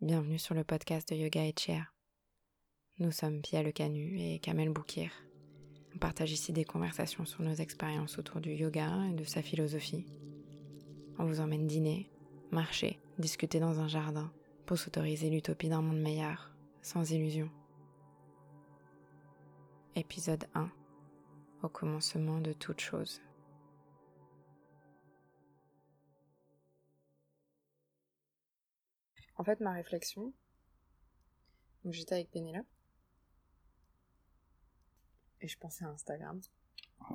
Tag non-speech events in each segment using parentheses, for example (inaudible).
Bienvenue sur le podcast de Yoga et Chair. Nous sommes Pia Le Canu et Kamel Boukir. On partage ici des conversations sur nos expériences autour du yoga et de sa philosophie. On vous emmène dîner, marcher, discuter dans un jardin pour s'autoriser l'utopie d'un monde meilleur, sans illusion. Épisode 1 Au commencement de toute chose. En fait, ma réflexion, donc j'étais avec Pénélope, et je pensais à Instagram, (laughs)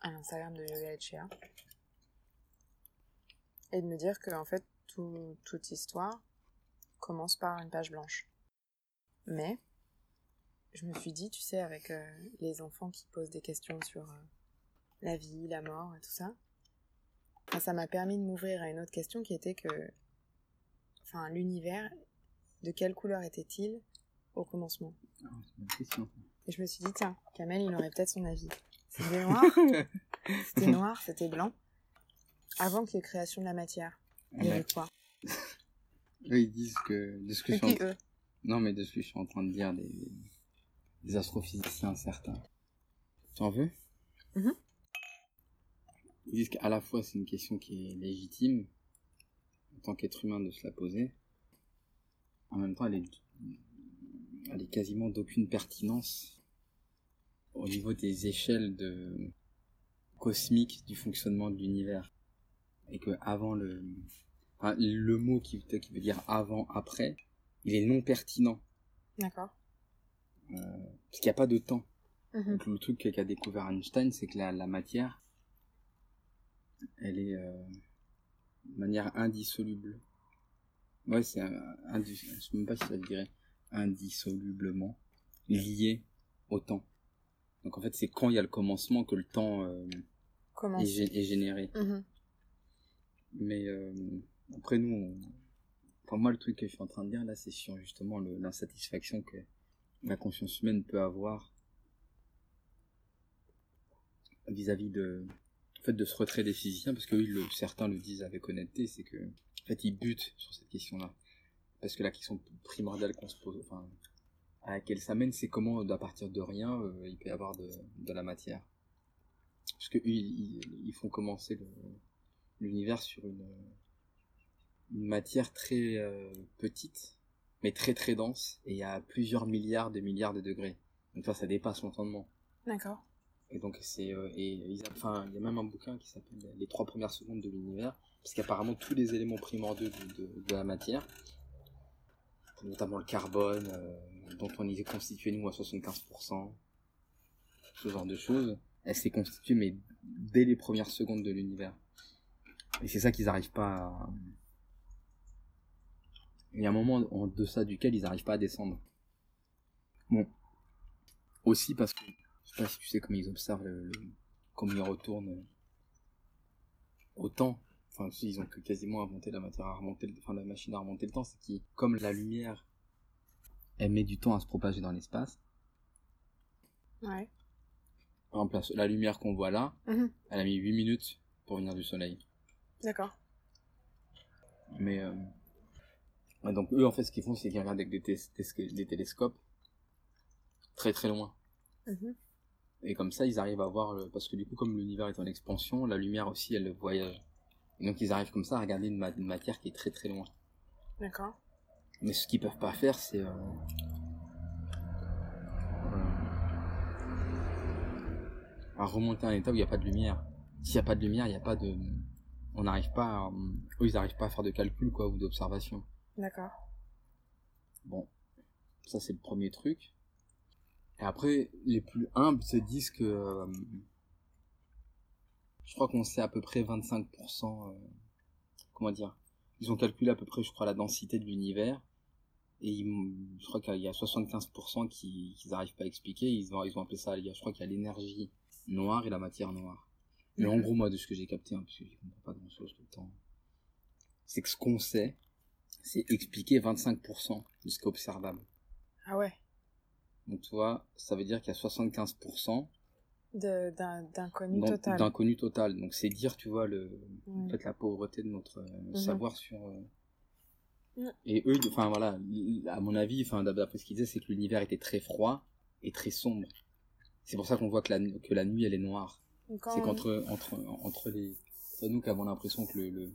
à l'Instagram de Yoga et Chia, et de me dire que en fait, tout- toute histoire commence par une page blanche. Mais, je me suis dit, tu sais, avec euh, les enfants qui posent des questions sur euh, la vie, la mort et tout ça, ça m'a permis de m'ouvrir à une autre question qui était que enfin l'univers, de quelle couleur était-il au commencement? Et je me suis dit, tiens, Kamel, il aurait peut-être son avis. C'était (laughs) noir, c'était noir, c'était blanc. Avant qu'il y ait création de la matière, il y avait quoi? Eux, ils disent que de ce que je en... non mais de ce que je suis en train de dire des, des astrophysiciens certains. Tu en veux? Mhm. Ils disent qu'à la fois c'est une question qui est légitime tant qu'être humain de se la poser. En même temps, elle est, elle est quasiment d'aucune pertinence au niveau des échelles de cosmiques du fonctionnement de l'univers. Et que avant le, enfin, le mot qui, qui veut dire avant, après, il est non pertinent. D'accord. Euh, parce qu'il n'y a pas de temps. Mhm. Donc, le truc qu'a découvert Einstein, c'est que la, la matière, elle est euh, de manière indissoluble. Ouais, c'est un- indis- je sais même pas si ça dirait indissolublement lié au temps. Donc en fait, c'est quand il y a le commencement que le temps euh, est, gé- est généré. Mhm. Mais euh, après nous, on... enfin moi le truc que je suis en train de dire là, c'est sur justement l'insatisfaction que la conscience humaine peut avoir vis-à-vis de fait de ce retrait physiciens, parce que certains le disent avec honnêteté, c'est que en fait ils butent sur cette question-là, parce que la question primordiale qu'on se pose, enfin à laquelle ça mène, c'est comment à partir de rien euh, il peut y avoir de, de la matière, parce que ils, ils- font commencer l'univers sur une, une matière très euh, petite, mais très très dense, et à plusieurs milliards de milliards de degrés. Donc ça, ça dépasse l'entendement. D'accord. Et donc c'est euh, il y a même un bouquin qui s'appelle Les trois premières secondes de l'univers, parce qu'apparemment tous les éléments primordiaux de la matière, notamment le carbone, euh, dont on est constitué nous à 75%, ce genre de choses, elle s'est constituée mais dès les premières secondes de l'univers. Et c'est ça qu'ils n'arrivent pas à... Il y a un moment en deçà duquel ils n'arrivent pas à descendre. Bon. Aussi parce que, je sais pas si tu sais comment ils observent le, le- comment ils retournent euh, au temps. Enfin, si, ils ont que quasiment inventé la matière à remonter, le- enfin, la machine à remonter le temps, c'est qui, comme la lumière, elle met du temps à se propager dans l'espace. Ouais. Par exemple, la, la lumière qu'on voit là, Mhm. elle a mis 8 minutes pour venir du soleil. D'accord. Mais euh, ouais, donc eux en fait ce qu'ils font c'est qu'ils regardent avec des télescopes très très loin. Mhm. Et comme ça ils arrivent à voir le- parce que du coup comme l'univers est en expansion, la lumière aussi elle voyage. Et donc ils arrivent comme ça à regarder une, ma- une matière qui est très très loin. D'accord. Mais ce qu'ils peuvent pas faire c'est euh, euh, à remonter à un état où il n'y a pas de lumière. S'il n'y a pas de lumière, il n'y a pas de on n'arrive pas à, eux ils n'arrivent pas à faire de calcul quoi ou d'observation. D'accord. Bon, ça c'est le premier truc. Et après, les plus humbles se disent que euh, je crois qu'on sait à peu près 25%. euh, comment dire Ils ont calculé à peu près, je crois, la densité de l'univers. Et ils- je crois qu'il y a 75% qui qu'ils n'arrivent pas à expliquer. Ils ont, ils ont appelé ça, il y a- je crois qu'il y a l'énergie noire et la matière noire. Mais en gros, moi, de ce que j'ai capté, hein, parce que je comprends pas grand chose tout le temps, c'est que ce qu'on sait, c'est expliquer 25% de ce qui est observable. Ah ouais. Donc, tu vois, ça veut dire qu'il y a 75% De- d'un- D'inconnu d'in- total. d'inconnu total. Donc, c'est dire, tu vois, le, en fait, la pauvreté de notre euh, Mhm. savoir sur, euh, Mm. Et eux, enfin voilà, à mon avis, enfin d'après ce qu'ils disaient, c'est que l'univers était très froid et très sombre. C'est pour ça qu'on voit que la, que la nuit, elle est noire. C'est qu'entre entre, entre les... C'est nous qui avons l'impression que le...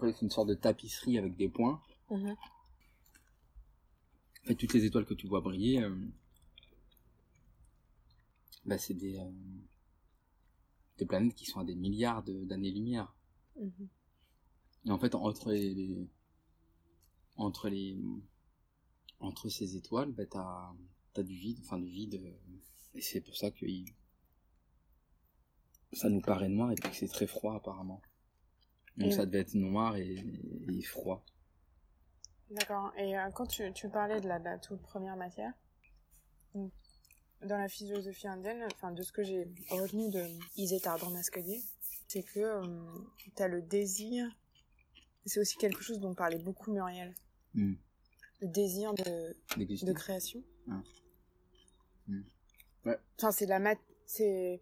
c'est une sorte de tapisserie avec des points. Mhm. En fait, toutes les étoiles que tu vois briller, euh, bah, c'est des, euh, des planètes qui sont à des milliards de- d'années-lumière. Mhm. Et en fait, entre les, les- entre les, entre ces étoiles, bah, t'as, t'as du vide, enfin du vide, euh, et c'est pour ça que il- ça nous paraît noir et puis que c'est très froid apparemment. Donc ça devait être noir et, et froid. D'accord. Et euh, quand tu, tu parlais de la, de la toute première matière, dans la philosophie indienne, enfin de ce que j'ai retenu de Isétar dans c'est que tu as le désir, c'est aussi quelque chose dont parlait beaucoup Muriel, Hmm. le désir de, de création. Ah. Hmm. Ouais. Enfin, c'est la mat c'est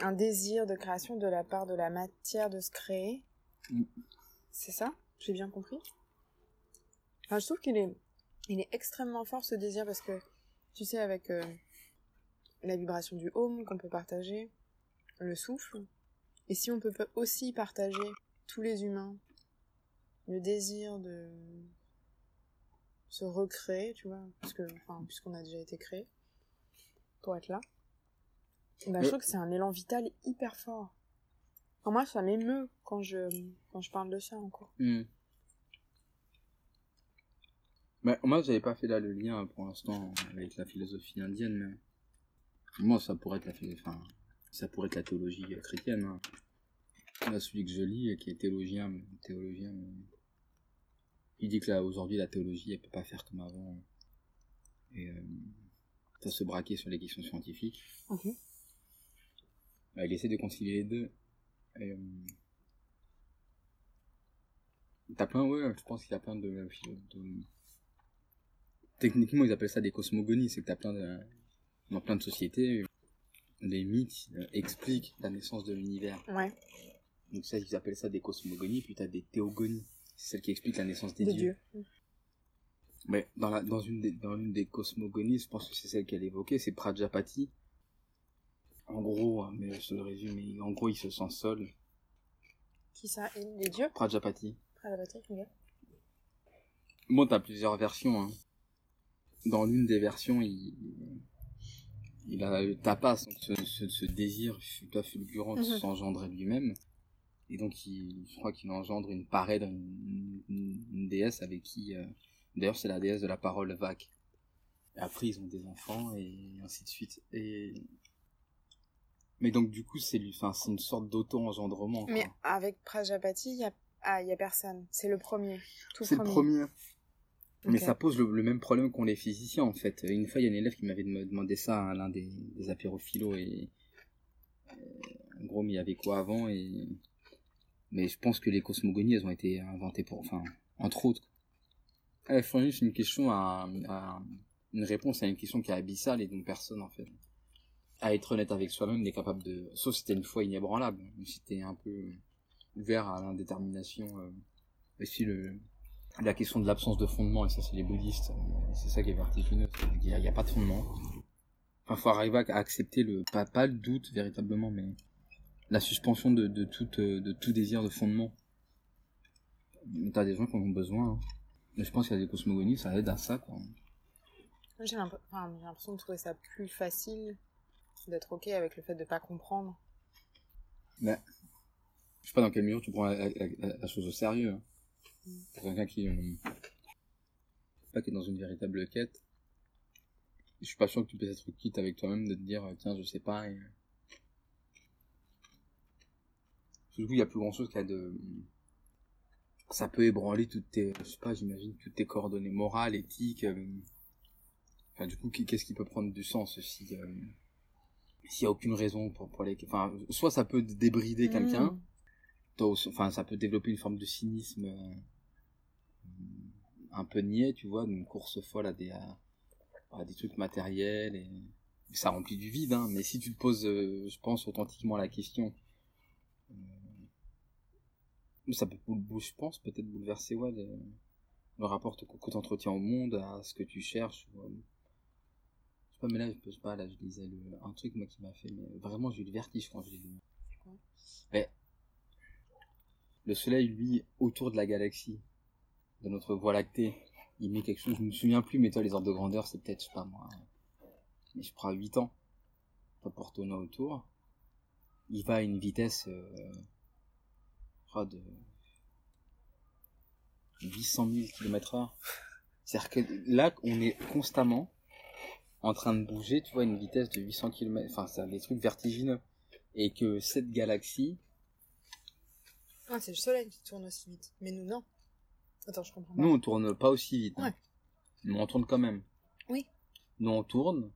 un désir de création de la part de la matière de se créer. Hmm. C'est ça? J'ai bien compris? Enfin, je trouve qu'il est, il est extrêmement fort ce désir parce que, tu sais, avec euh, la vibration du home qu'on peut partager, le souffle, et si on peut aussi partager tous les humains le désir de se recréer, tu vois, parce que, enfin, puisqu'on a déjà été créé pour être là, bah, je trouve que c'est un élan vital hyper fort. Enfin, moi, ça m'émeut quand je, quand je parle de ça encore. Hmm. Bah, moi, j'avais pas fait là le lien pour l'instant avec la philosophie indienne, mais moi, ça pourrait être la, philo- enfin, ça pourrait être la théologie euh, chrétienne. Hein. Là, celui que je lis, euh, qui est théologien, mais- théologien, mais il dit que là, aujourd'hui, la théologie, elle peut pas faire comme avant. Et euh, ça se braquer sur les questions scientifiques. Bah, il essaie de concilier les deux. Et, euh, T'as plein, ouais, je pense qu'il y a plein de, de- Techniquement, ils appellent ça des cosmogonies, c'est que t'as plein de... Dans plein de sociétés, les mythes euh, expliquent la naissance de l'univers. Ouais, Donc ça, ils appellent ça des cosmogonies, puis t'as des théogonies. C'est celle qui explique la naissance des de dieux. Dieu. Mais dans, la, dans, une des, dans l'une des cosmogonies, je pense que c'est celle qu'elle évoquait, c'est Prajapati. En gros, hein, mais je le résume, en gros, il se sent seul. Qui ça? Les dieux? Prajapati. Bataille, ok. Bon, t'as plusieurs versions. Hein. Dans l'une des versions, il, il a le tapas, ce, ce, ce désir fulgurant fulgurant de Mhm. s'engendrer lui-même. Et donc, il, je crois qu'il engendre une parée une, une, une déesse avec qui... euh, D'ailleurs, c'est la déesse de la parole vague. Après, ils ont des enfants et ainsi de suite. Et... Mais donc, du coup, c'est lui, enfin, c'est une sorte d'auto-engendrement. quoi. Mais avec Prajapati, il y a... Ah, il y a personne. C'est le premier. Tout C'est le premier. Mais ça pose le, le même problème qu'ont les physiciens en fait. Une fois, il y a un élève qui m'avait dem- demandé ça à l'un des, des apérophilos et euh, en gros, mais il y avait quoi avant et mais je pense que les cosmogonies elles ont été inventées pour, enfin, entre autres. Il faut juste une question à, à- une réponse à une question qui est abyssale et dont personne en fait. À être honnête avec soi-même n'est capable de, sauf si t'es une foi inébranlable, si t'es un peu ouvert à l'indétermination. Euh, aussi le la question de l'absence de fondement, et ça c'est les bouddhistes, c'est ça qui est vertigineux, qu'il n'y a, il pas de fondement. Enfin, faut arriver à accepter le, pas, pas le doute véritablement, mais la suspension de, de, tout, euh, de tout désir de fondement. T'as des gens qui en ont besoin, hein. Mais je pense qu'il y a des cosmogonies, ça aide à ça, quoi. J'ai l'impression de trouver ça plus facile d'être ok avec le fait de pas comprendre. Mais, je sais pas dans quelle mesure tu prends la, la- la- la chose au sérieux. hein. Pour quelqu'un qui, euh, pas qui est dans une véritable quête, je suis pas sûr que tu peux être quitte avec toi-même de te dire, euh, tiens, je sais pas, et... Du coup, il y a plus grand chose a de, ça peut ébranler toutes tes, je sais pas, j'imagine, toutes tes coordonnées morales, éthiques, euh, enfin, du coup, qu'est-ce qui peut prendre du sens si, euh, s'il y a aucune raison pour, pour aller, enfin, soit ça peut débrider quelqu'un, Mm. toi aussi- enfin ça peut développer une forme de cynisme euh, un peu niais tu vois d'une course folle à des à, à des trucs matériels et ça remplit du vide hein mais si tu te poses euh, je pense authentiquement la question euh, Ça peut, je pense, peut-être bouleverser ouais, le rapport que tu entretiens au monde, à ce que tu cherches. Je sais pas, mais là, je sais pas, là, je disais un truc, moi, qui m'a fait, mais vraiment, j'ai eu le vertige quand je l'ai lu. C'est quoi? Mais, le soleil, lui, autour de la galaxie, de notre voie lactée, il met quelque chose, je me souviens plus, mais toi, les ordres de grandeur, c'est peut-être, je sais pas, moi, mais je prends 8 ans, pour tourner autour. Il va à une vitesse, euh, je crois, de 800 000 km heure. C'est-à-dire que là, on est constamment en train de bouger, tu vois, une vitesse de 800 km, enfin, c'est des trucs vertigineux. Et que cette galaxie... Ah, c'est le soleil qui tourne aussi vite. Mais nous, non. Attends, je comprends pas. Nous, on tourne pas aussi vite. Hein. Mais on tourne quand même. Oui. Nous, on tourne.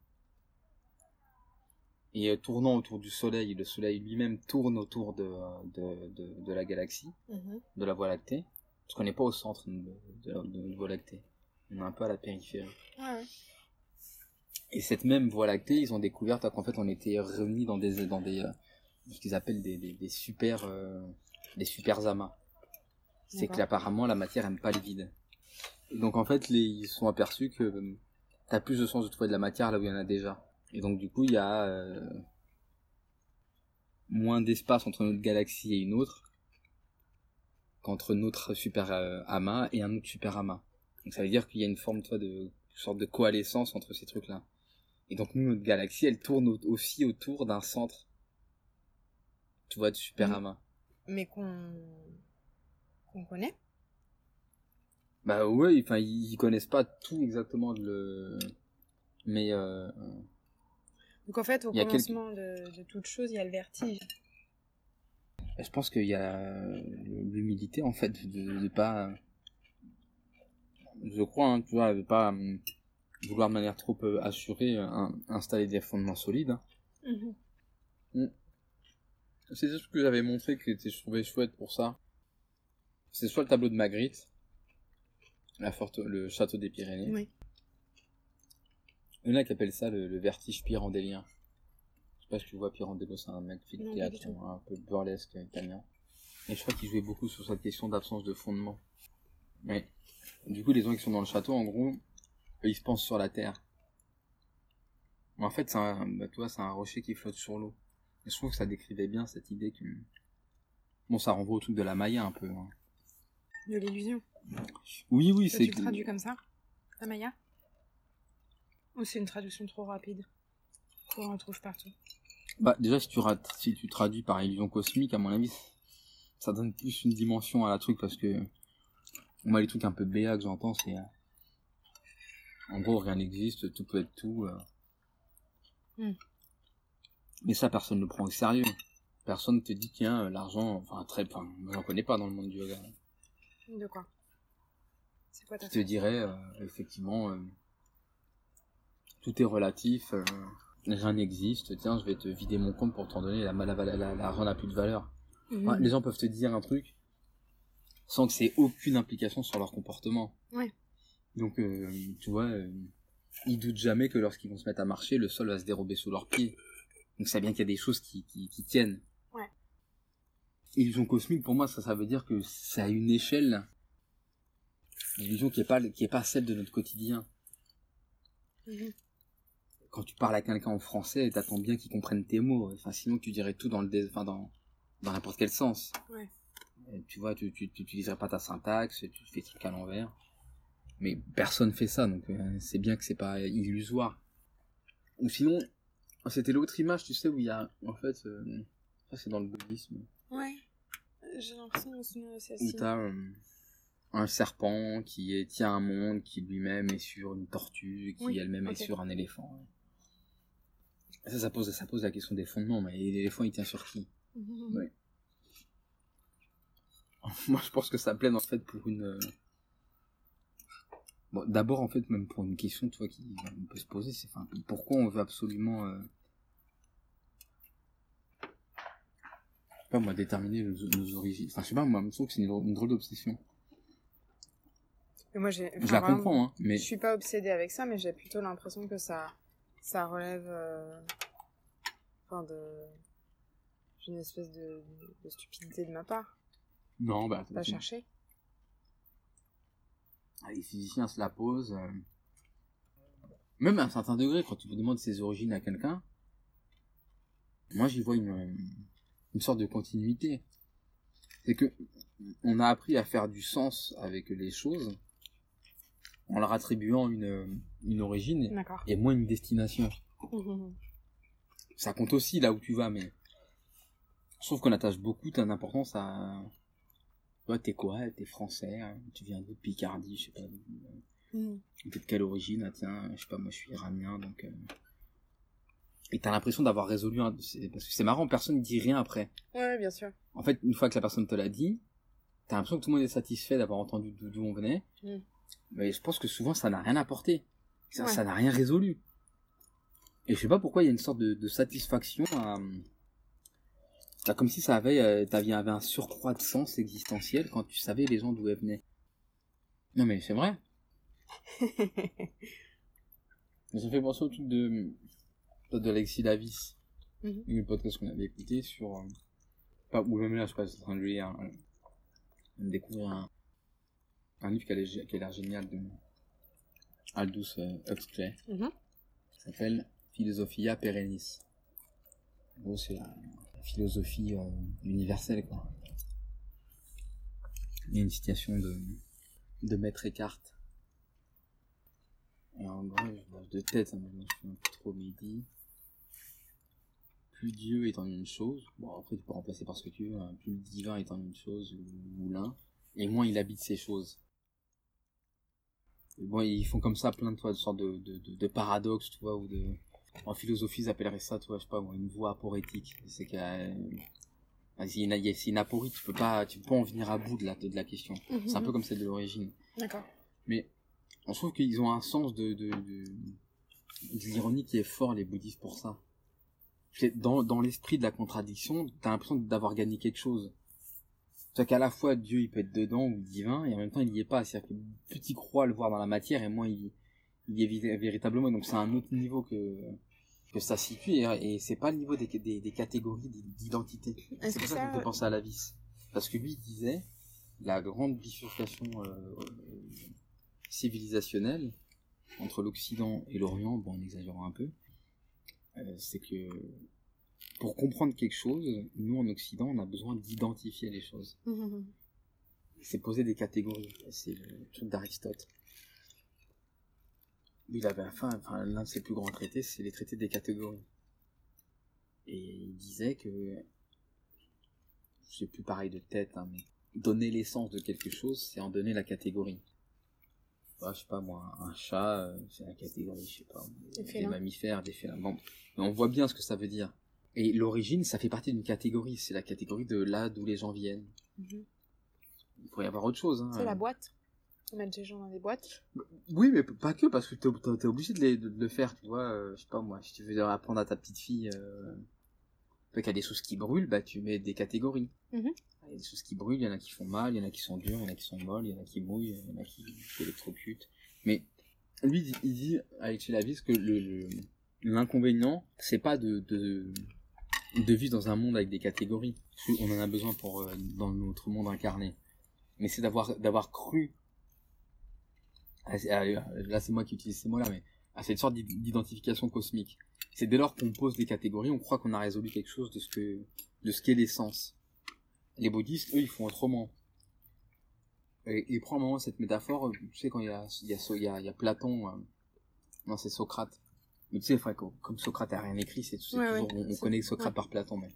Et euh, tournant autour du soleil, le soleil lui-même tourne autour de, de, de, de la galaxie, mm-hmm. de la Voie lactée. Parce qu'on n'est pas au centre de, de, Voie lactée. On est un peu à la périphérie. Ouais. Et cette même Voie lactée, ils ont découvert qu'en fait on était réunis dans des dans des euh, ce qu'ils appellent des, des, des super euh, des super amas. C'est qu'apparemment la matière aime pas les vides. Et donc en fait les, ils se sont aperçus que euh, t'as plus de chance de trouver de la matière là où il y en a déjà. Et donc du coup il y a euh, moins d'espace entre notre galaxie et une autre qu'entre notre super euh, amas et un autre super amas. Donc ça veut dire qu'il y a une forme toi, de sorte de coalescence entre ces trucs-là. Et donc nous, notre galaxie, elle tourne aussi autour d'un centre, tu vois, de super amas. Mais qu'on qu'on connaît Bah ouais, enfin ils connaissent pas tout exactement le... Mais euh... Donc en fait, au commencement de, de toute chose, il y a le vertige je pense qu'il y a l'humilité en fait de, ne pas je crois hein, tu vois de pas hum, vouloir de manière trop euh, assurée installer des fondements solides hein. mm-hmm. mm. c'est ce que j'avais montré que je trouvais chouette pour ça c'est soit le tableau de Magritte la forte, le château des Pyrénées oui. il y en a qui appellent ça le, le vertige pyrandélien sais pas si tu vois Pirandello, c'est un mec de théâtre un peu burlesque italien. Et je crois qu'il jouait beaucoup sur cette question d'absence de fondement. Mais du coup, les gens qui sont dans le château, en gros, ils se pensent sur la terre. Mais en fait, c'est un, bah, toi, c'est un rocher qui flotte sur l'eau. Et je trouve que ça décrivait bien cette idée que, bon, ça renvoie au truc de la Maya un peu. Hein. De l'illusion. Oui, oui, c'est. Tu le traduis comme ça, la Maya Ou c'est une traduction trop rapide? Qu'on retrouve partout bah, déjà, si tu, si tu traduis par illusion cosmique, à mon avis, ça donne plus une dimension à la truc parce que, moi, les trucs un peu BA que j'entends, c'est, euh, en gros, rien n'existe, tout peut être tout. Euh. Hmm. Mais ça, personne ne le prend au sérieux. Personne ne te dit, tiens, euh, l'argent, enfin, très, enfin, j'en connais pas dans le monde du yoga. De quoi? C'est quoi ta Je te dirais, effectivement, tout est relatif rien n'existe, tiens, je vais te vider mon compte pour t'en donner, la, la, la, n'a plus de valeur. Mhm. les gens peuvent te dire un truc sans que c'est aucune implication sur leur comportement. Ouais. Donc, euh, tu vois, euh, ils doutent jamais que lorsqu'ils vont se mettre à marcher, le sol va se dérober sous leurs pieds. Donc, c'est bien qu'il y a des choses qui, qui, qui tiennent. Illusion cosmique, pour moi, ça, ça veut dire que c'est à une échelle, une illusion qui est pas, qui est pas celle de notre quotidien. Mhm quand tu parles à quelqu'un en français, t'attends bien qu'il comprenne tes mots. Enfin, sinon tu dirais tout dans le, enfin, dans, dans n'importe quel sens. Ouais. tu vois, tu, tu, tu utiliserais pas ta syntaxe, tu fais truc à l'envers. Mais personne fait ça, donc euh, c'est bien que c'est pas illusoire. Ou sinon, c'était l'autre image, tu sais, où il y a, en fait, euh, ça c'est dans le bouddhisme. Ouais. J'ai l'impression de me souvenir de celle-ci. Où t'as euh, un serpent qui est, tient un monde, qui lui-même est sur une tortue, qui elle-même est sur un éléphant. Ça, ça pose, ça pose la question des fondements, mais l'éléphant, il tient sur qui? (laughs) (laughs) Moi, je pense que ça plaide, en fait, pour une... Euh, bon, d'abord, en fait, même pour une question, tu vois, qui peut se poser, c'est enfin, pourquoi on veut absolument... Euh... Je sais pas, moi, déterminer nos, origines. Enfin, je sais pas, moi, je trouve que c'est une, drôle d'obsession. moi, j'ai, je la comprends, hein, mais... Je suis pas obsédée avec ça, mais j'ai plutôt l'impression que ça ça relève euh, enfin de d'une espèce de, de, stupidité de ma part Non, bah, Pas chercher Ah, les physiciens se la posent. euh, Même à un certain degré, quand tu demandes ses origines à quelqu'un, moi j'y vois une, une sorte de continuité. C'est que on a appris à faire du sens avec les choses en leur attribuant une, une origine et moins une destination. Mhm. Ça compte aussi là où tu vas, mais je trouve qu'on attache beaucoup d'importance à. Toi, t'es quoi T'es français hein Tu viens de Picardie Je sais pas. euh, Mhm. T'es de quelle origine Ah tiens, je sais pas, moi je suis iranien, donc. euh, Et t'as l'impression d'avoir résolu un... Parce que c'est marrant, personne ne dit rien après. Ouais, bien sûr. En fait, une fois que la personne te l'a dit, t'as l'impression que tout le monde est satisfait d'avoir entendu d'où on venait. Mm. Mais je pense que souvent ça n'a rien apporté. Ça Ouais. n'a rien résolu. Et je sais pas pourquoi il y a une sorte de, de satisfaction à... C'est comme si ça avait, euh, t'avais avait un surcroît de sens existentiel quand tu savais les gens d'où elles venaient. Non mais c'est vrai. Mais (laughs) ça fait penser au truc de, de Alexis Davis. Mhm. Une podcast qu'on avait écouté sur, euh, pas, ou même là, je sais pas, c'est en train de lire, un- de découvrir un, un livre qui a l'air qui a l'air génial de Aldous euh, Huxley. Ça s'appelle Philosophia Perennis. En gros, c'est la la philosophie euh, universelle, quoi. Il y a une citation de, de Maître Eckhart. Et en gros, je de tête, hein, mais je me souviens plus trop, dit plus Dieu est en une chose, bon après tu peux remplacer par ce que tu veux, hein, plus le divin est en une chose ou, ou l'un, et moins il habite ces choses. Et bon, ils font comme ça plein de, toi, de sortes de, de, de, de paradoxes, tu vois, ou de... En philosophie, ils appelleraient ça, tu vois, je sais pas, une voie aporétique. C'est qu'il y a... C'est une, aporie, tu peux pas, tu peux pas en venir à bout de la, de la question. C'est un peu comme celle de l'origine. D'accord. Mais on trouve qu'ils ont un sens de, de, de, de l'ironie qui est fort, les bouddhistes, pour ça. C'est Dans, dans l'esprit de la contradiction, t'as l'impression d'avoir gagné quelque chose. C'est-à-dire qu'à la fois Dieu il peut être dedans ou divin, et en même temps il y est pas. C'est-à-dire que plus tu crois le voir dans la matière, et moins il, il y est vé- véritablement. Donc c'est un autre niveau que, que ça situe, et, et c'est pas le niveau des, des, des catégories d'identité. C'est pour ça que ça- me fait penser à la vis. Parce que lui il disait, la grande bifurcation euh, civilisationnelle entre l'Occident et l'Orient, bon en exagérant un peu, c'est que pour comprendre quelque chose, nous en Occident, on a besoin d'identifier les choses. (laughs) C'est poser des catégories. C'est le truc d'Aristote. Il avait enfin, enfin l'un de ses plus grands traités, c'est les traités des catégories. Et il disait que, je sais plus pareil de tête, hein, mais donner l'essence de quelque chose, c'est en donner la catégorie. Je sais pas moi, un chat, euh, c'est la catégorie, je sais pas, Des des mammifères, des félins. Bon, mais on voit bien ce que ça veut dire. Et l'origine, ça fait partie d'une catégorie, c'est la catégorie de là d'où les gens viennent. Mhm. Il pourrait y avoir autre chose. Hein. C'est la boîte. Mettre des gens dans des boîtes. Oui, mais pas que, parce que t'es t'es obligé de, les- de- de le faire, tu vois. euh, je sais pas moi, si tu veux apprendre à ta petite fille euh, qu'il y a des choses qui brûlent, bah tu mets des catégories. Mhm. Il y a des choses qui brûlent, il y en a qui font mal, il y en a qui sont dures, il y en a qui sont molles, il y en a qui mouillent, il y en a qui électrocutent. Mais lui, il dit- il dit à Alexis Lavis que le- l'inconvénient, c'est pas de, de, de vivre dans un monde avec des catégories. Qu'on en a besoin pour, euh, dans notre monde incarné. Mais c'est d'avoir, d'avoir cru là c'est moi qui utilise ces mots-là, mais à cette sorte d'id- d'identification cosmique. C'est dès lors qu'on pose des catégories, on croit qu'on a résolu quelque chose de ce que, de ce qu'est l'essence. Les bouddhistes, eux, ils font autrement. Et, et moment cette métaphore, euh, tu sais, quand il y a, il y a, il y a, il y a Platon, euh, non, c'est Socrate. Mais tu sais, enfin, comme, Socrate a rien écrit, c'est c'est Ouais, toujours, ouais, on, connaît Socrate ouais. par Platon, mais.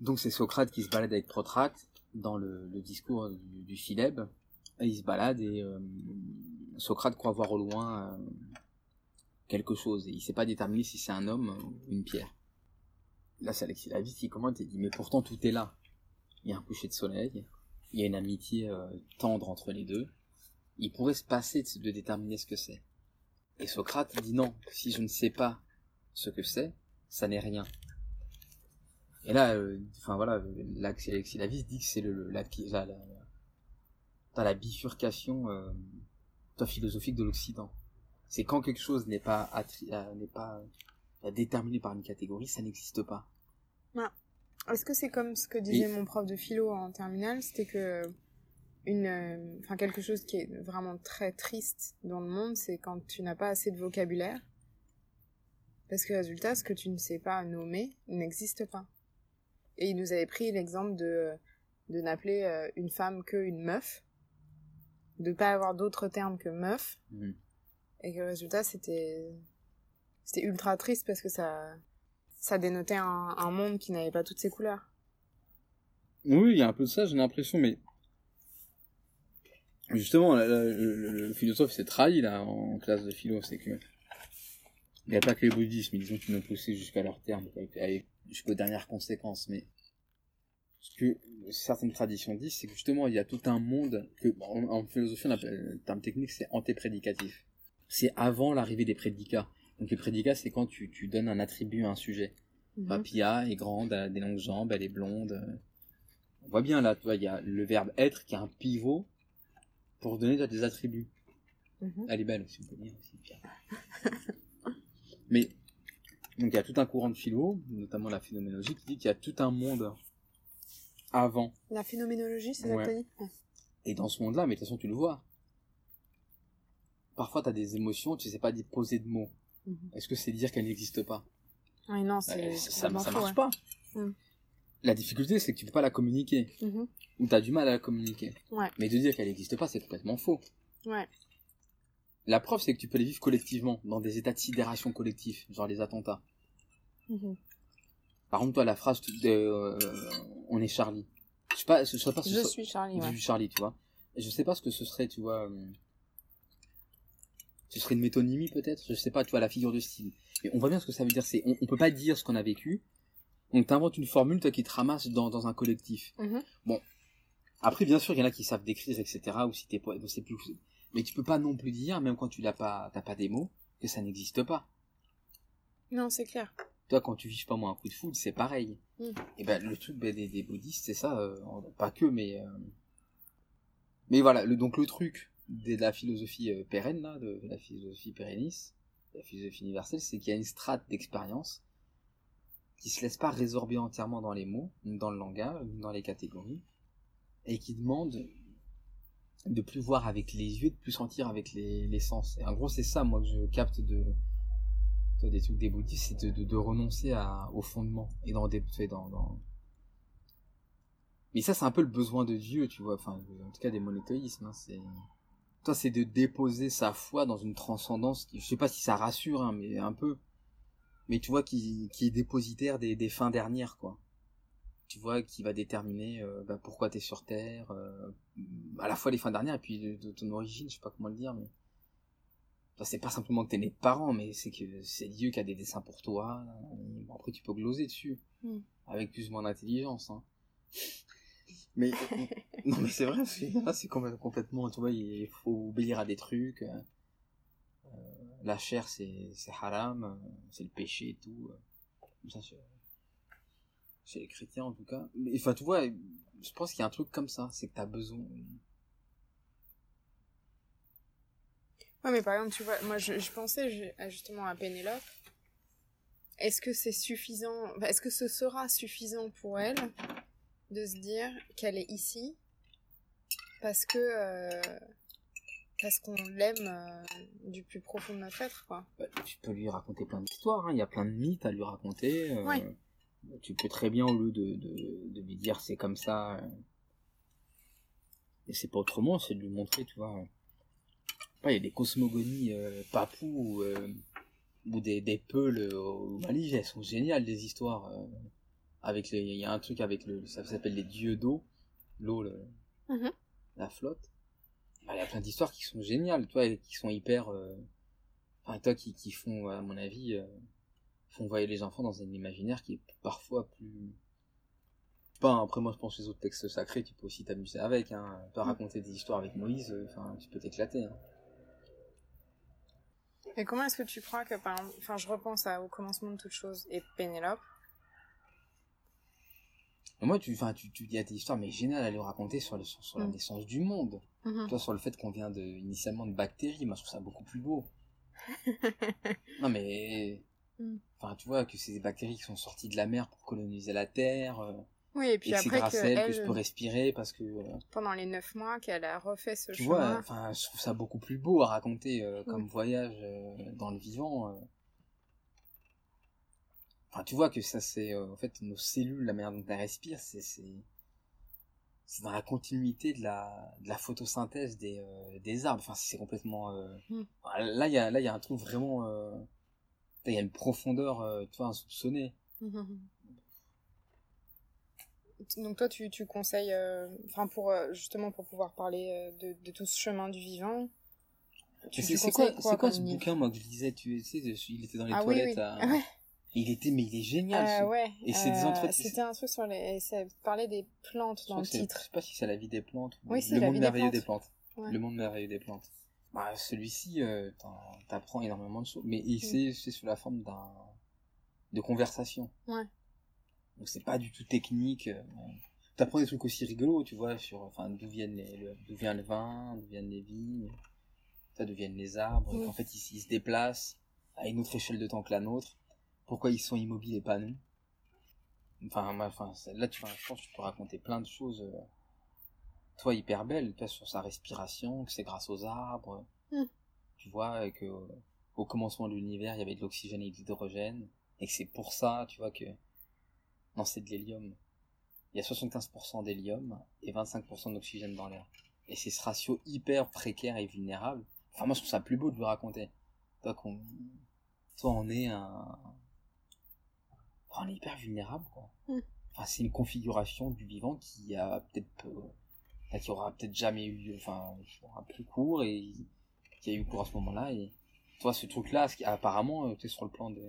Donc c'est Socrate qui se balade avec Protracte dans le, le discours du, du Philèbe. Et il se balade et euh, Socrate croit voir au loin euh, quelque chose et il sait pas déterminer si c'est un homme ou une pierre. Là c'est Alexis Lavis qui commente et dit mais pourtant tout est là. Il y a un coucher de soleil, il y a une amitié euh, tendre entre les deux. Il pourrait se passer de, de déterminer ce que c'est. Et Socrate dit non, si je ne sais pas ce que c'est, ça n'est rien. Et là, euh, enfin voilà, là, Alexis Lavis dit que c'est le, le- la, la, la, la bifurcation euh, philosophique de l'Occident. C'est quand quelque chose n'est pas euh, n'est pas euh, déterminé par une catégorie, ça n'existe pas. Est-ce que c'est comme ce que disait mon prof de philo en terminale, c'était que une, euh, enfin quelque chose qui est vraiment très triste dans le monde, c'est quand tu n'as pas assez de vocabulaire, parce que résultat, ce que tu ne sais pas nommer n'existe pas. Et il nous avait pris l'exemple de de n'appeler une femme que une meuf, de pas avoir d'autres termes que meuf, Mhm. Et que le résultat c'était c'était ultra triste parce que ça ça dénotait un, monde qui n'avait pas toutes ses couleurs. Oui, il y a un peu de ça, j'ai l'impression, mais justement, le, philosophe s'est trahi là en classe de philo, c'est que il n'y a pas que les bouddhistes, mais disons qu'ils l'ont poussé jusqu'à leur terme, jusqu'aux dernières conséquences. Mais ce que certaines traditions disent, c'est que justement, il y a tout un monde que en, en philosophie, on appelle, le terme technique, c'est antéprédicatif. C'est avant l'arrivée des prédicats. Donc les prédicats, c'est quand tu, tu donnes un attribut à un sujet. Mhm. Pia est grande, elle a des longues jambes, elle est blonde. euh. On voit bien là, tu vois, il y a le verbe être qui a un pivot pour donner des attributs. Mhm. Elle est belle aussi, on peut dire aussi. (laughs) Mais, donc il y a tout un courant de philo, notamment la phénoménologie, qui dit qu'il y a tout un monde avant. La phénoménologie, c'est Ouais. Et dans ce monde-là, mais de toute façon, tu le vois. Parfois, tu as des émotions, tu sais pas dire poser de mots. Mhm. Est-ce que c'est dire qu'elles n'existent pas? Ouais, non, c'est ça, ça, marche ouais. pas. Mm. La difficulté, c'est que tu peux pas la communiquer. Mhm. ou t'as du mal à la communiquer. Ouais. Mais de dire qu'elle n'existe pas, c'est complètement faux. Ouais. La preuve, c'est que tu peux les vivre collectivement, dans des états de sidération collectif, genre les attentats. Mhm. Par contre, toi, la phrase de, euh, on est Charlie. Je sais pas, je sais pas ce Je ce- suis Charlie, ouais. Charlie, tu vois. Et je sais pas ce que ce serait, tu vois. euh, Ce serait une métonymie peut-être, je sais pas, tu vois, la figure de style. Mais on voit bien ce que ça veut dire, c'est on, on peut pas dire ce qu'on a vécu. Donc t'inventes une formule, toi, qui te ramasse dans, dans un collectif. Mhm. Après, bien sûr, il y en a qui savent décrire, etc. Ou si t'es poète, c'est plus. Mais tu peux pas non plus dire, même quand tu l'as pas, t'as pas des mots, que ça n'existe pas. Non, c'est clair. Toi, quand tu vis pas moi un coup de foudre, c'est pareil. Mm. Et ben le truc ben, des, des bouddhistes, c'est ça, euh, pas que, mais euh, mais voilà. Le, donc le truc de la philosophie euh, pérenne là, de, la philosophie pérenniste, de la philosophie universelle, c'est qu'il y a une strate d'expérience qui se laisse pas résorber entièrement dans les mots, dans le langage, dans les catégories, et qui demande de plus voir avec les yeux, de plus sentir avec les, les sens. Et en gros, c'est ça, moi, que je capte de des trucs des bouddhistes, c'est de, de, renoncer à, au fondement et dans des, dans... Mais ça, c'est un peu le besoin de Dieu, tu vois. Enfin, en tout cas, des monothéismes. Hein, c'est toi, c'est de déposer sa foi dans une transcendance. Qui, je sais pas si ça rassure, hein, mais un peu. Mais tu vois, qui, qui est dépositaire des, des fins dernières, quoi. Tu vois, qui va déterminer euh, bah, pourquoi t'es sur Terre, euh, à la fois les fins dernières et puis de, de ton origine, je sais pas comment le dire, mais Enfin, c'est pas simplement que t'es né de parents, mais c'est que c'est Dieu qui a des dessins pour toi. Bon, après, tu peux gloser dessus, Mm. avec plus ou moins d'intelligence. Hein. Mais (laughs) non, mais c'est vrai, c'est complè- complètement, tu vois, il faut obéir à des trucs. euh, euh, la chair, c'est c'est haram, euh, c'est le péché et tout. ça, chez, les chrétiens en tout cas. Mais enfin, tu vois, je pense qu'il y a un truc comme ça, c'est que t'as besoin. Ouais, mais par exemple, tu vois, moi, je, je pensais justement à Pénélope. Est-ce que c'est suffisant, est-ce que ce sera suffisant pour elle? De se dire qu'elle est ici parce que, euh, parce qu'on l'aime euh, du plus profond de notre être, quoi. Bah, tu peux lui raconter plein d'histoires, hein. il y a plein de mythes à lui raconter. euh, Ouais. Tu peux très bien, au lieu de, de, de lui dire c'est comme ça, et c'est pas autrement, c'est de lui montrer, tu vois. il y a des cosmogonies papous ou des, des peuls au Mali, elles sont géniales, les histoires. Avec les, il y a un truc avec le, ça s'appelle les dieux d'eau, l'eau, le- Mhm. la flotte. Il y a plein d'histoires qui sont géniales, toi, et qui sont hyper, euh, enfin, toi, qui, qui font, à mon avis, euh, font voyer les enfants dans un imaginaire qui est parfois plus, pas, hein, après, moi, je pense que les autres textes sacrés, tu peux aussi t'amuser avec, hein. Toi, Mm. raconter des histoires avec Moïse, euh, enfin, tu peux t'éclater, hein. Et comment est-ce que tu crois que, par exemple, enfin, je repense à, au commencement de toute chose et Pénélope. Moi, tu, enfin, tu, tu, y a des histoires, mais géniales à lui raconter sur, le, sur, sur la Mm. naissance du monde. Mhm. Toi, sur le fait qu'on vient de, initialement de bactéries, moi, je trouve ça beaucoup plus beau. (laughs) non, mais, Mm. Enfin, tu vois, que c'est des bactéries qui sont sorties de la mer pour coloniser la Terre. euh, Oui, et puis et après grâce que à elle, que je peux respirer parce que. euh, pendant les neuf mois qu'elle a refait ce tu chemin. vois, enfin, je trouve ça beaucoup plus beau à raconter euh, comme Mm. voyage dans le vivant. Enfin, tu vois que ça, c'est. euh, en fait, nos cellules, la manière dont elles respirent, c'est. c'est dans la continuité de la, de la photosynthèse des, euh, des arbres. Enfin, c'est complètement. euh, Mm. enfin, Là, il y a, là, il y a un truc vraiment. Il y a une profondeur, tu vois, insoupçonnée. Mhm. Donc toi, tu, tu conseilles, enfin pour justement pour pouvoir parler de, de tout ce chemin du vivant. C'est quoi, quoi comme ce bouquin, moi, que je lisais? Tu sais, il était dans les Ah toilettes. oui. à- (laughs) ouais. Il était, mais il est génial. Euh, ce- ouais. Et c'est des euh, entretiens- C'était un truc sur les, ça parlait des plantes dans le titre. Je sais pas si c'est la vie des plantes. ou Oui, le La monde vie des plantes. des plantes. Ouais. Le monde merveilleux des plantes. Bah, celui-ci, euh, t'apprends énormément de choses. Mais Mm. c'est c'est sous la forme d'un de conversation. Ouais. Donc c'est pas du tout technique. euh, T'apprends des trucs aussi rigolos, tu vois, sur enfin d'où viennent les, le- d'où vient le vin, d'où viennent les vignes, d'où viennent les arbres. Mm. Qu'en fait, ils, ils se déplacent à une autre échelle de temps que la nôtre. Pourquoi ils sont immobiles et pas nous Enfin, là, tu vois, je pense que tu peux raconter plein de choses. euh, toi, hyper belle, toi, sur sa respiration, que c'est grâce aux arbres. Mm. Tu vois, que au commencement de l'univers, il y avait de l'oxygène et de l'hydrogène. Et que c'est pour ça, tu vois, que. Non, c'est de l'hélium. Il y a 75% d'hélium et 25% d'oxygène dans l'air. Et c'est ce ratio hyper précaire et vulnérable. Enfin, moi, je trouve ça plus beau de lui raconter. Toi, qu'on. Toi, on est un. On est hyper vulnérable, quoi. Mm. Enfin, c'est une configuration du vivant qui a peut-être. qui aura peut-être jamais eu. Enfin, aura plus court et qui a eu cours à ce moment-là. Et. Toi, ce truc-là, apparemment, euh, tu sais, sur le plan de.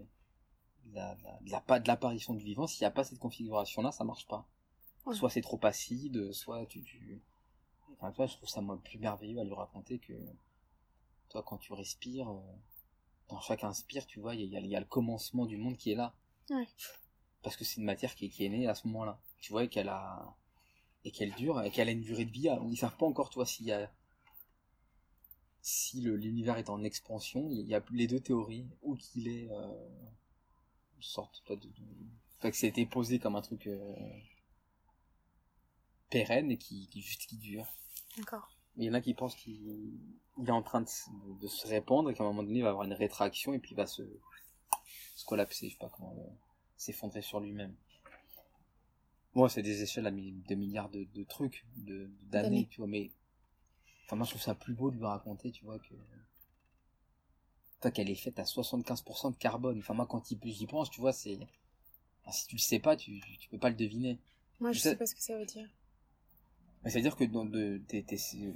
de la- de la- de la- de l'apparition du vivant, s'il n'y a pas cette configuration-là, ça marche pas. Soit c'est trop acide, soit tu, tu... Enfin, toi, je trouve ça moi plus merveilleux à lui raconter que, toi, quand tu respires, euh, dans chaque inspire, tu vois, il y, a- il y a le commencement du monde qui est là. Ouais. Parce que c'est une matière qui, est- qui est née à ce moment-là. Tu vois, et qu'elle a, et qu'elle dure, et qu'elle a une durée de vie. à- Ils savent pas encore, toi, s'il y a, si l'univers est en expansion, il y a les deux théories, ou qu'il est, euh, une sorte, de. Enfin, que ça a été posé comme un truc, euh, pérenne et qui, qui juste qui dure. D'accord. Il y en a qui pensent qu'il il est en train de, se- de se répandre et qu'à un moment donné il va avoir une rétraction et puis il va se, se collapser, je sais pas comment, le- s'effondrer sur lui-même. Bon, c'est des échelles à mi- de milliards de, de trucs, de, d'années, tu vois, mais enfin, moi je trouve ça plus beau de lui raconter, tu vois, que toi qu'elle est faite à 75% de carbone. Enfin, moi quand j'y pense, tu vois, c'est. enfin, si tu le sais pas, tu, tu peux pas le deviner. Moi, je Je sais- sais pas ce que ça veut dire. Mais c'est-à-dire que dans de, tes- tes- euh,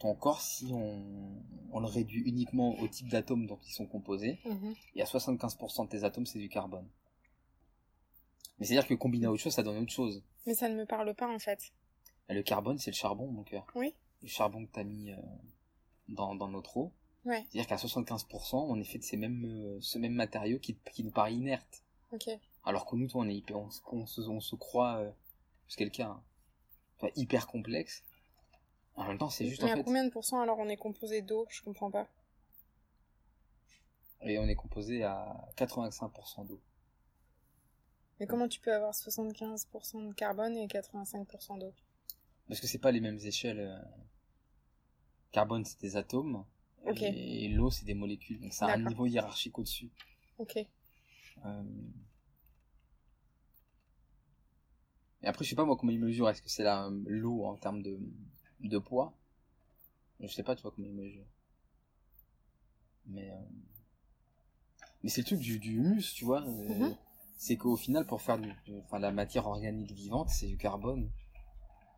ton corps, si on, on le réduit uniquement au type d'atomes dont ils sont composés, Mhm. il y a 75% de tes atomes, c'est du carbone. Mais c'est-à-dire que combiné à autre chose, ça donne autre chose. Mais ça ne me parle pas en fait. Et le carbone, c'est le charbon, mon cœur. Oui. Le charbon que tu as mis euh, dans, dans notre eau. Ouais. C'est-à-dire qu'à 75%, on est fait de ces mêmes, euh, ce même matériau qui, qui nous paraît inerte. Ok. Alors que nous, toi, on, est hyper, on, se- on se, on se croit, euh, quelqu'un, hein, hyper complexe. En même temps, c'est juste Mais en à fait. combien de pourcents alors on est composé d'eau? Je comprends pas. Et on est composé à 85% d'eau. Mais comment tu peux avoir 75% de carbone et 85% d'eau? Parce que c'est pas les mêmes échelles. euh. Carbone, c'est des atomes. Ok. Et, et l'eau, c'est des molécules. Donc, c'est un D'accord. niveau hiérarchique au-dessus. Ok. Euh, Et après, je sais pas moi comment ils mesurent. Est-ce que c'est l'eau en termes de, de poids Je sais pas, tu vois, comment ils mesurent. Mais, euh, mais c'est le truc du, du humus, tu vois. euh, Mhm. C'est qu'au final, pour faire du, du- enfin, la matière organique vivante, c'est du carbone.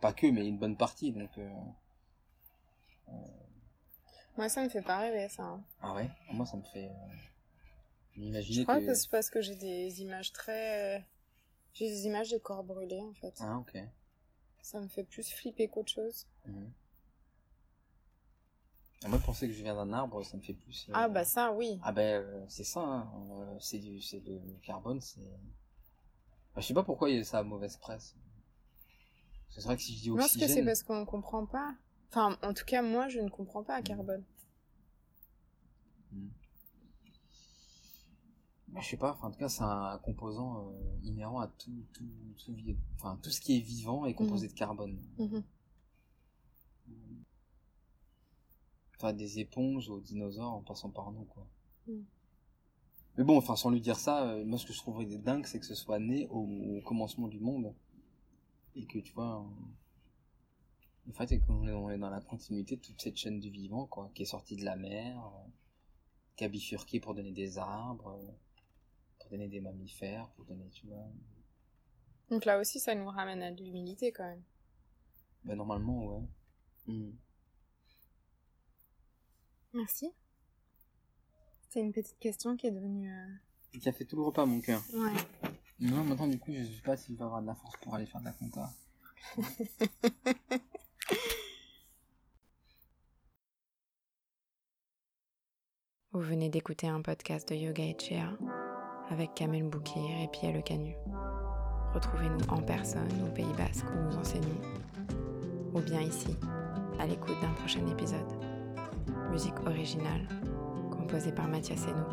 Pas que, mais une bonne partie. Donc, euh, Moi, ça me fait pas rêver ça. hein. ah ouais, moi ça me fait. Je crois que. que c'est parce que j'ai des images très. J'ai des images de corps brûlés en fait. Ah ok. Ça me fait plus flipper qu'autre chose. Mhm. Ah, Moi, penser que je viens d'un arbre, ça me fait plus. euh, Ah bah ça, oui. Ah euh, c'est ça, hein. euh, c'est du c'est le carbone, c'est. Bah, je sais pas pourquoi il y a ça a mauvaise presse. C'est vrai que si je dis Je pense que c'est oxygène, parce qu'on comprend pas. Enfin, en tout cas, moi, je ne comprends pas à carbone. bah, je sais pas, en tout cas, c'est un composant euh, inhérent à tout, tout, tout, enfin, tout ce qui est vivant est composé de carbone. Mhm. Enfin, des éponges aux dinosaures en passant par nous, quoi. Mm. Mais bon, enfin, sans lui dire ça, euh, moi, ce que je trouverais dingue, c'est que ce soit né au, au commencement du monde. Et que, tu vois, en fait, on est dans la continuité de toute cette chaîne du vivant, quoi, qui est sortie de la mer, euh, qui a bifurqué pour donner des arbres, euh, donner des mammifères, pour donner, tu vois. Donc là aussi, ça nous ramène à de l'humilité quand même. Ben, normalement, ouais. Hmm. Merci. C'est une petite question qui est devenue. euh, Qui a fait tout le repas, mon cœur. Ouais. Non, maintenant, du coup, je sais pas s'il va avoir de la force pour aller faire de la compta. (laughs) Vous venez d'écouter un podcast de Yoga et Chea avec Kamel Boukir et Pia Le Canu. Retrouvez-nous en personne au Pays Basque où nous enseignons, ou bien ici, à l'écoute d'un prochain épisode. Musique originale, composée par Mathias Seno.